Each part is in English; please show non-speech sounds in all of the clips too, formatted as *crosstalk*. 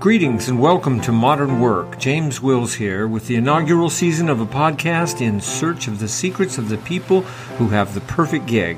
Greetings and welcome to Modern Work. James Wills here with the inaugural season of a podcast in search of the secrets of the people who have the perfect gig.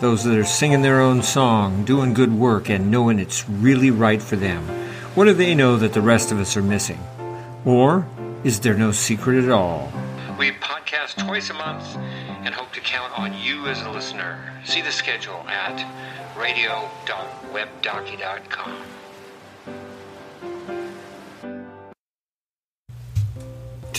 Those that are singing their own song, doing good work, and knowing it's really right for them. What do they know that the rest of us are missing? Or is there no secret at all? We podcast twice a month and hope to count on you as a listener. See the schedule at radio.webdocky.com.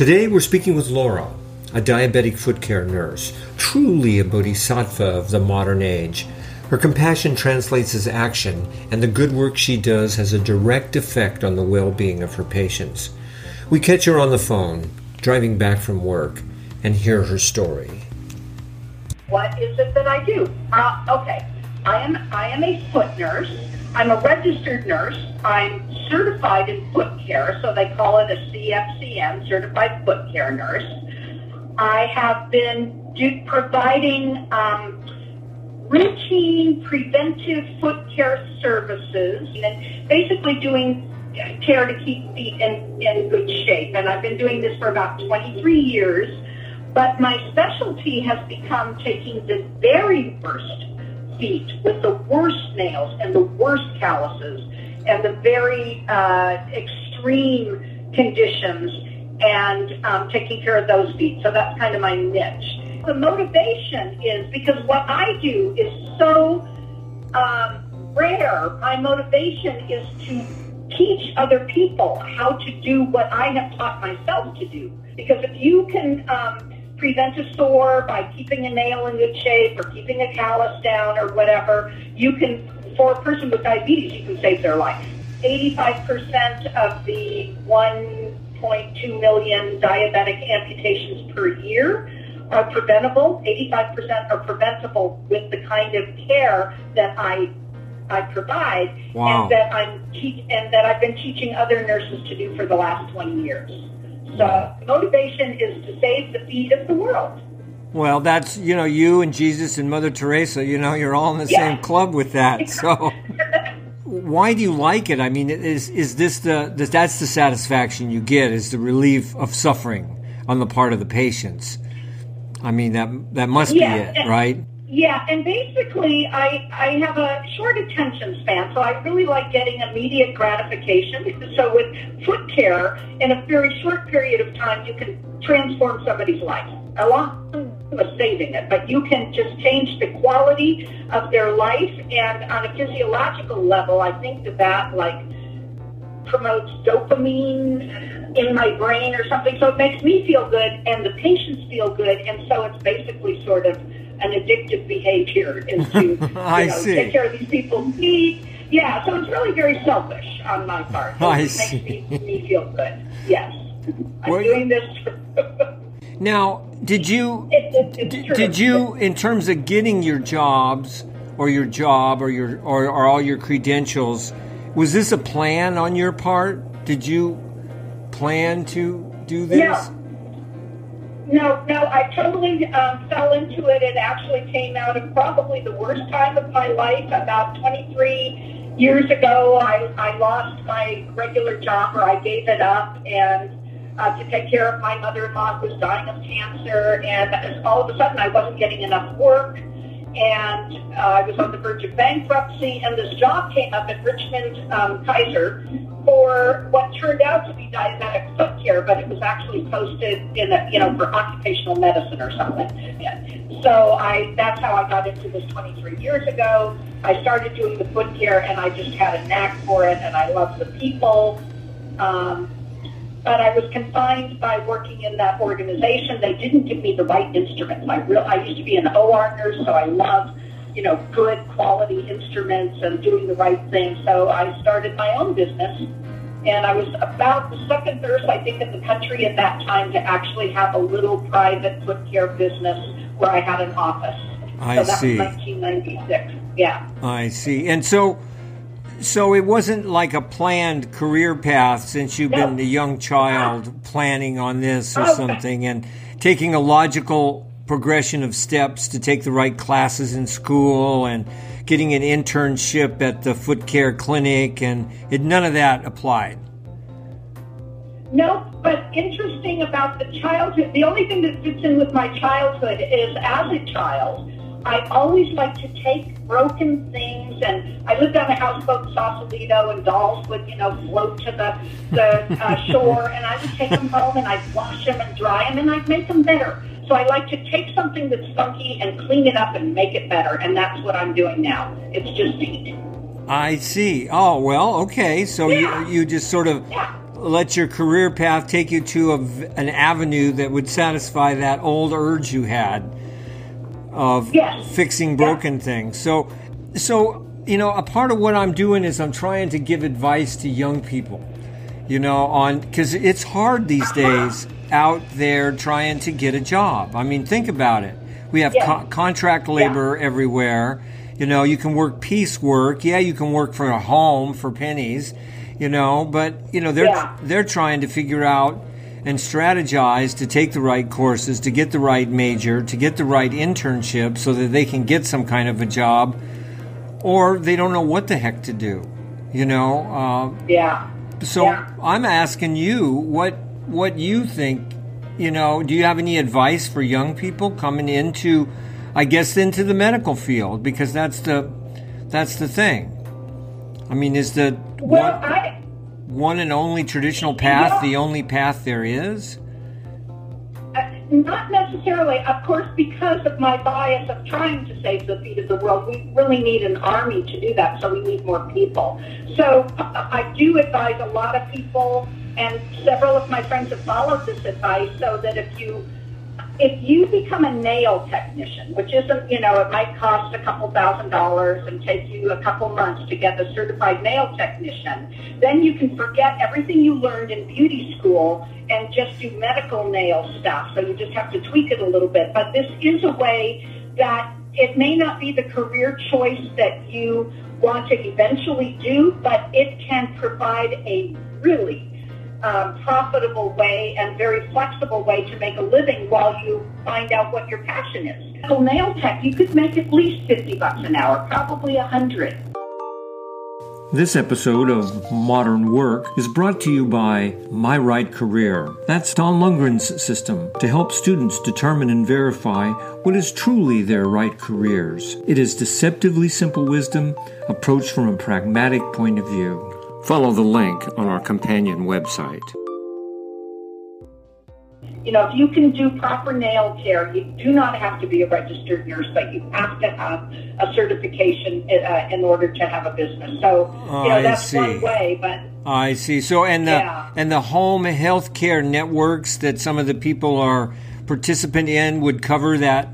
Today we're speaking with Laura, a diabetic foot care nurse, truly a bodhisattva of the modern age. Her compassion translates as action, and the good work she does has a direct effect on the well being of her patients. We catch her on the phone, driving back from work, and hear her story. What is it that I do? Uh, okay, I am I am a foot nurse. I'm a registered nurse. I'm certified in foot care, so they call it a CFCN, Certified Foot Care Nurse. I have been do, providing um, routine preventive foot care services and basically doing care to keep feet in, in good shape. And I've been doing this for about 23 years. But my specialty has become taking the very worst feet with the worst nails and the worst calluses and the very uh, extreme conditions and um, taking care of those feet. So that's kind of my niche. The motivation is because what I do is so um, rare. My motivation is to teach other people how to do what I have taught myself to do. Because if you can um, prevent a sore by keeping a nail in good shape or keeping a callus down or whatever, you can, for a person with diabetes, you can save their life. 85% of the 1.2 million diabetic amputations per year are preventable. 85% are preventable with the kind of care that I I provide wow. and that I'm te- and that I've been teaching other nurses to do for the last 20 years. So motivation is to save the feet of the world. Well, that's you know you and Jesus and Mother Teresa. You know you're all in the same club with that. So why do you like it? I mean, is is this the that's the satisfaction you get? Is the relief of suffering on the part of the patients? I mean that that must yeah, be it, right? Yeah, and basically, I I have a short attention span, so I really like getting immediate gratification. So with foot care, in a very short period of time, you can transform somebody's life. Along with saving it, but you can just change the quality of their life, and on a physiological level, I think that that like promotes dopamine in my brain or something. So it makes me feel good, and the patients feel good, and so it's basically sort of an addictive behavior is to *laughs* you know, take care of these people's needs. Yeah, so it's really very selfish on my part. It I makes. Me, me feel good. Yes, I'm well, doing this. *laughs* now, did you it, it, did, did you in terms of getting your jobs or your job or your or, or all your credentials? Was this a plan on your part? Did you plan to do this? Yeah. No, no, I totally um, fell into it. It actually came out of probably the worst time of my life. About 23 years ago, I, I lost my regular job, or I gave it up, and uh, to take care of my mother-in-law who was dying of cancer. And all of a sudden, I wasn't getting enough work, and uh, I was on the verge of bankruptcy. And this job came up at Richmond um, Kaiser for what turned out to be diabetic foot care, but it was actually posted in a, you know, for occupational medicine or something. So I, that's how I got into this 23 years ago. I started doing the foot care and I just had a knack for it and I love the people. Um, but I was confined by working in that organization. They didn't give me the right instruments. I real, I used to be an OR nurse, so I loved you know, good quality instruments and doing the right thing. So I started my own business. And I was about the second nurse, I think, in the country at that time to actually have a little private foot care business where I had an office. I so that see. was 1996. Yeah. I see. And so, so it wasn't like a planned career path since you've no. been a young child planning on this or Okay. something and taking a logical progression of steps to take the right classes in school and getting an internship at the foot care clinic, and it, none of that applied. No, but interesting about the childhood. The only thing that fits in with my childhood is as a child, I always like to take broken things, and I lived on a houseboat in Sausalito, and dolls would, you know, float to the the uh, shore, and I would take them home, and I'd wash them and dry them, and I'd make them better. So I like to take something that's funky and clean it up and make it better, and that's what I'm doing now. It's just neat. I see. Oh well, okay. So Yeah. you you just sort of Yeah. let your career path take you to a an avenue that would satisfy that old urge you had of Yes. fixing broken things. So, so you know, a part of what I'm doing is I'm trying to give advice to young people. You know, on because it's hard these days out there trying to get a job. I mean, think about it. We have Yeah. co- contract labor everywhere. You know, you can work piecework. Yeah, you can work for a home for pennies. You know, but you know they're Yeah. they're trying to figure out and strategize to take the right courses, to get the right major, to get the right internship so that they can get some kind of a job, or they don't know what the heck to do. You know, uh, Yeah. so Yeah. I'm asking you what what you think. You know, do you have any advice for young people coming into, I guess, into the medical field because that's the that's the thing. I mean, is the Well, one, I one and only traditional path Yeah. the only path there is? Uh, Not necessarily, of course, because of my bias of trying to save the feet of the world. We really need an army to do that, so we need more people. So uh, I do advise a lot of people, and several of my friends have followed this advice, so that if you if you become a nail technician, which isn't, you know, it might cost a couple thousand dollars and take you a couple months to get the certified nail technician, then you can forget everything you learned in beauty school and just do medical nail stuff. So you just have to tweak it a little bit. But this is a way that it may not be the career choice that you want to eventually do, but it can provide a really um, profitable way and very flexible way to make a living while you find out what your passion is. Medical nail tech, you could make at least 50 bucks an hour, probably a 100. This episode of Modern Work is brought to you by My Right Career. That's Don Lundgren's system to help students determine and verify what is truly their right careers. It is deceptively simple wisdom approached from a pragmatic point of view. Follow the link on our companion website. You know, if you can do proper nail care, you do not have to be a registered nurse, but you have to have a certification uh, in order to have a business. So, you know, I that's see. one way, but I see. So, and the Yeah. and the home health care networks that some of the people are participant in would cover that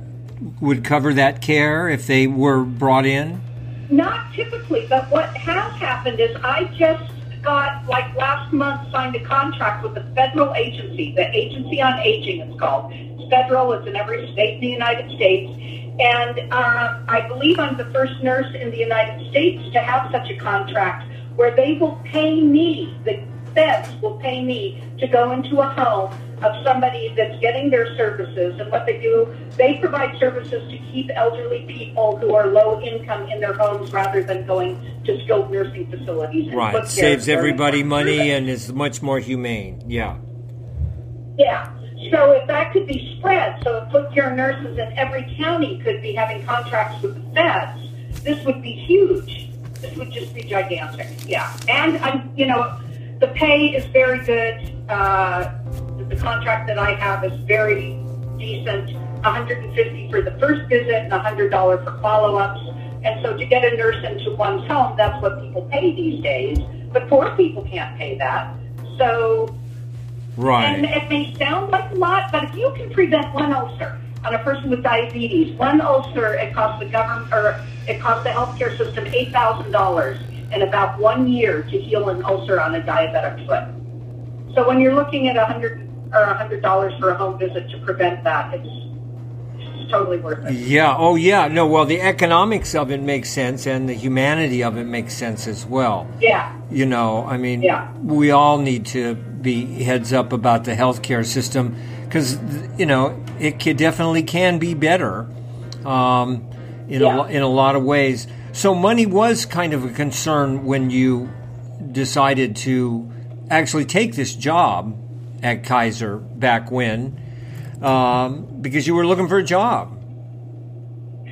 would cover that care if they were brought in. Not typically, but what has happened is I just got, like last month, signed a contract with a federal agency, the Agency on Aging it's called. It's federal, it's in every state in the United States. And uh, I believe I'm the first nurse in the United States to have such a contract where they will pay me, the feds will pay me to go into a home of somebody that's getting their services. And what they do, they provide services to keep elderly people who are low income in their homes rather than going to skilled nursing facilities. Right, saves everybody money and is much more humane. Yeah. Yeah. So if that could be spread, so if foot care nurses in every county could be having contracts with the feds, this would be huge. This would just be gigantic. Yeah. And I'm, you know, the pay is very good. Uh, the contract that I have is very decent. 150 for the first visit and $100 for follow-ups. And so to get a nurse into one's home, that's what people pay these days. But poor people can't pay that. So right. and it may sound like a lot, but if you can prevent one ulcer on a person with diabetes, one ulcer, it costs the government or it costs the healthcare system eight thousand dollars in about one year to heal an ulcer on a diabetic foot. So when you're looking at a hundred or a hundred dollars for a home visit to prevent that, it's, totally worth it. Yeah. Oh, yeah. No. Well, the economics of it makes sense, and the humanity of it makes sense as well. Yeah, You know, I mean, Yeah. we all need to be heads up about the healthcare system because you know it can, definitely can be better um, in a Yeah. lo- in a lot of ways. So money was kind of a concern when you decided to actually take this job at Kaiser back when, um, because you were looking for a job.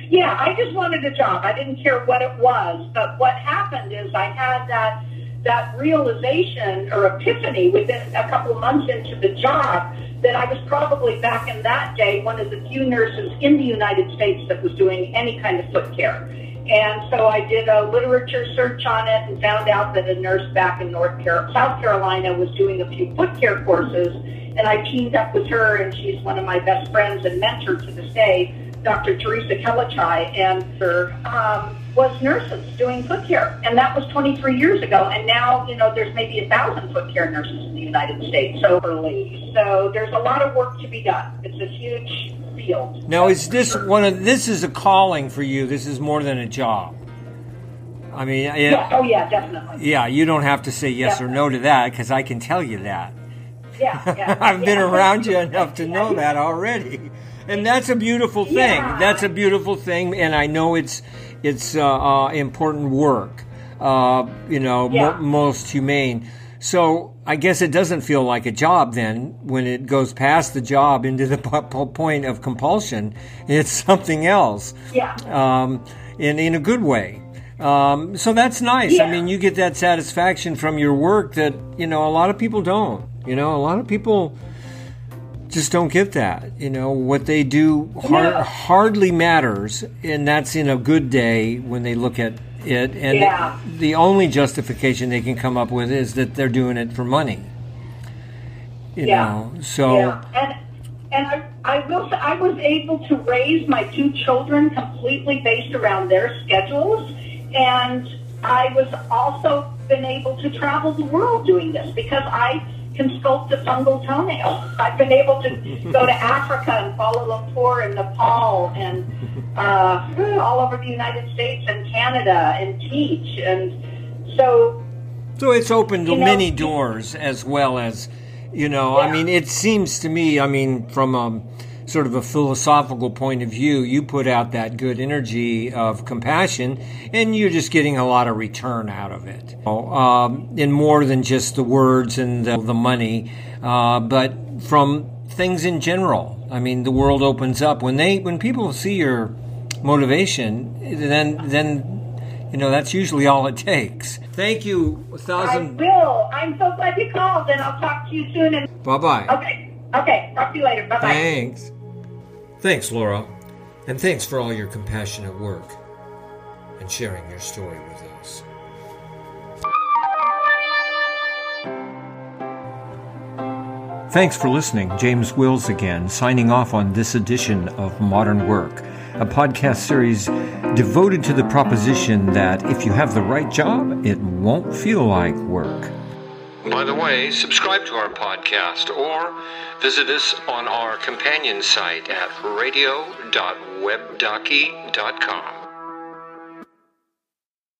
Yeah, I just wanted a job. I didn't care what it was. But what happened is I had that that realization or epiphany within a couple months into the job that I was probably back in that day one of the few nurses in the United States that was doing any kind of foot care. And so I did a literature search on it and found out that a nurse back in North Car- South Carolina was doing a few foot care courses. And I teamed up with her, and she's one of my best friends and mentor to this day, Dr. Teresa Kelechi, and her um, was nurses doing foot care. And that was 23 years ago. And now, you know, there's maybe a thousand foot care nurses in the United States. So. So there's a lot of work to be done. It's a huge field. Now, is this one of this is a calling for you? This is more than a job. I mean, it, Yeah. Oh yeah, definitely. yeah, you don't have to say yes or no to that because I can tell you that. Yeah. yeah. *laughs* I've been around you enough to Yeah. know that already, and that's a beautiful thing. Yeah. That's a beautiful thing, and I know it's it's uh, uh, important work. Uh, you know, Yeah. mo- most humane. So I guess it doesn't feel like a job then when it goes past the job into the *laughs* po- po- point of compulsion. It's something else. Yeah. Um, in in a good way. Um, so that's nice. I mean, you get that satisfaction from your work that you know a lot of people don't. You know, a lot of people just don't get that. You know, what they do har- No. hardly matters, and that's in a good day when they look at it. And Yeah. the only justification they can come up with is that they're doing it for money. You Yeah. know, so Yeah, and and I, I will say I was able to raise my two children completely based around their schedules, and I was also been able to travel the world doing this because I can sculpt a fungal toenail. I've been able to go to Africa and Kuala Lumpur and Nepal and uh, all over the United States and Canada and teach, and so So it's opened You know, many doors as well as, you know, I mean, it seems to me, I mean, from a sort of a philosophical point of view, you put out that good energy of compassion and you're just getting a lot of return out of it. Um, and more than just the words and the, the money, uh, but from things in general. I mean, the world opens up when they, when people see your motivation, then, then, you know, that's usually all it takes. Thank you a I thousand. will. I'm so glad you called, and I'll talk to you soon. And Bye bye. okay, okay, talk to you later. Bye bye. Thanks. Thanks, Laura. And thanks for all your compassionate work and sharing your story with us. Thanks for listening. James Wills again, signing off on this edition of Modern Work, a podcast series devoted to the proposition that if you have the right job, it won't feel like work. By the way, subscribe to our podcast or visit us on our companion site at radio.webdocky.com.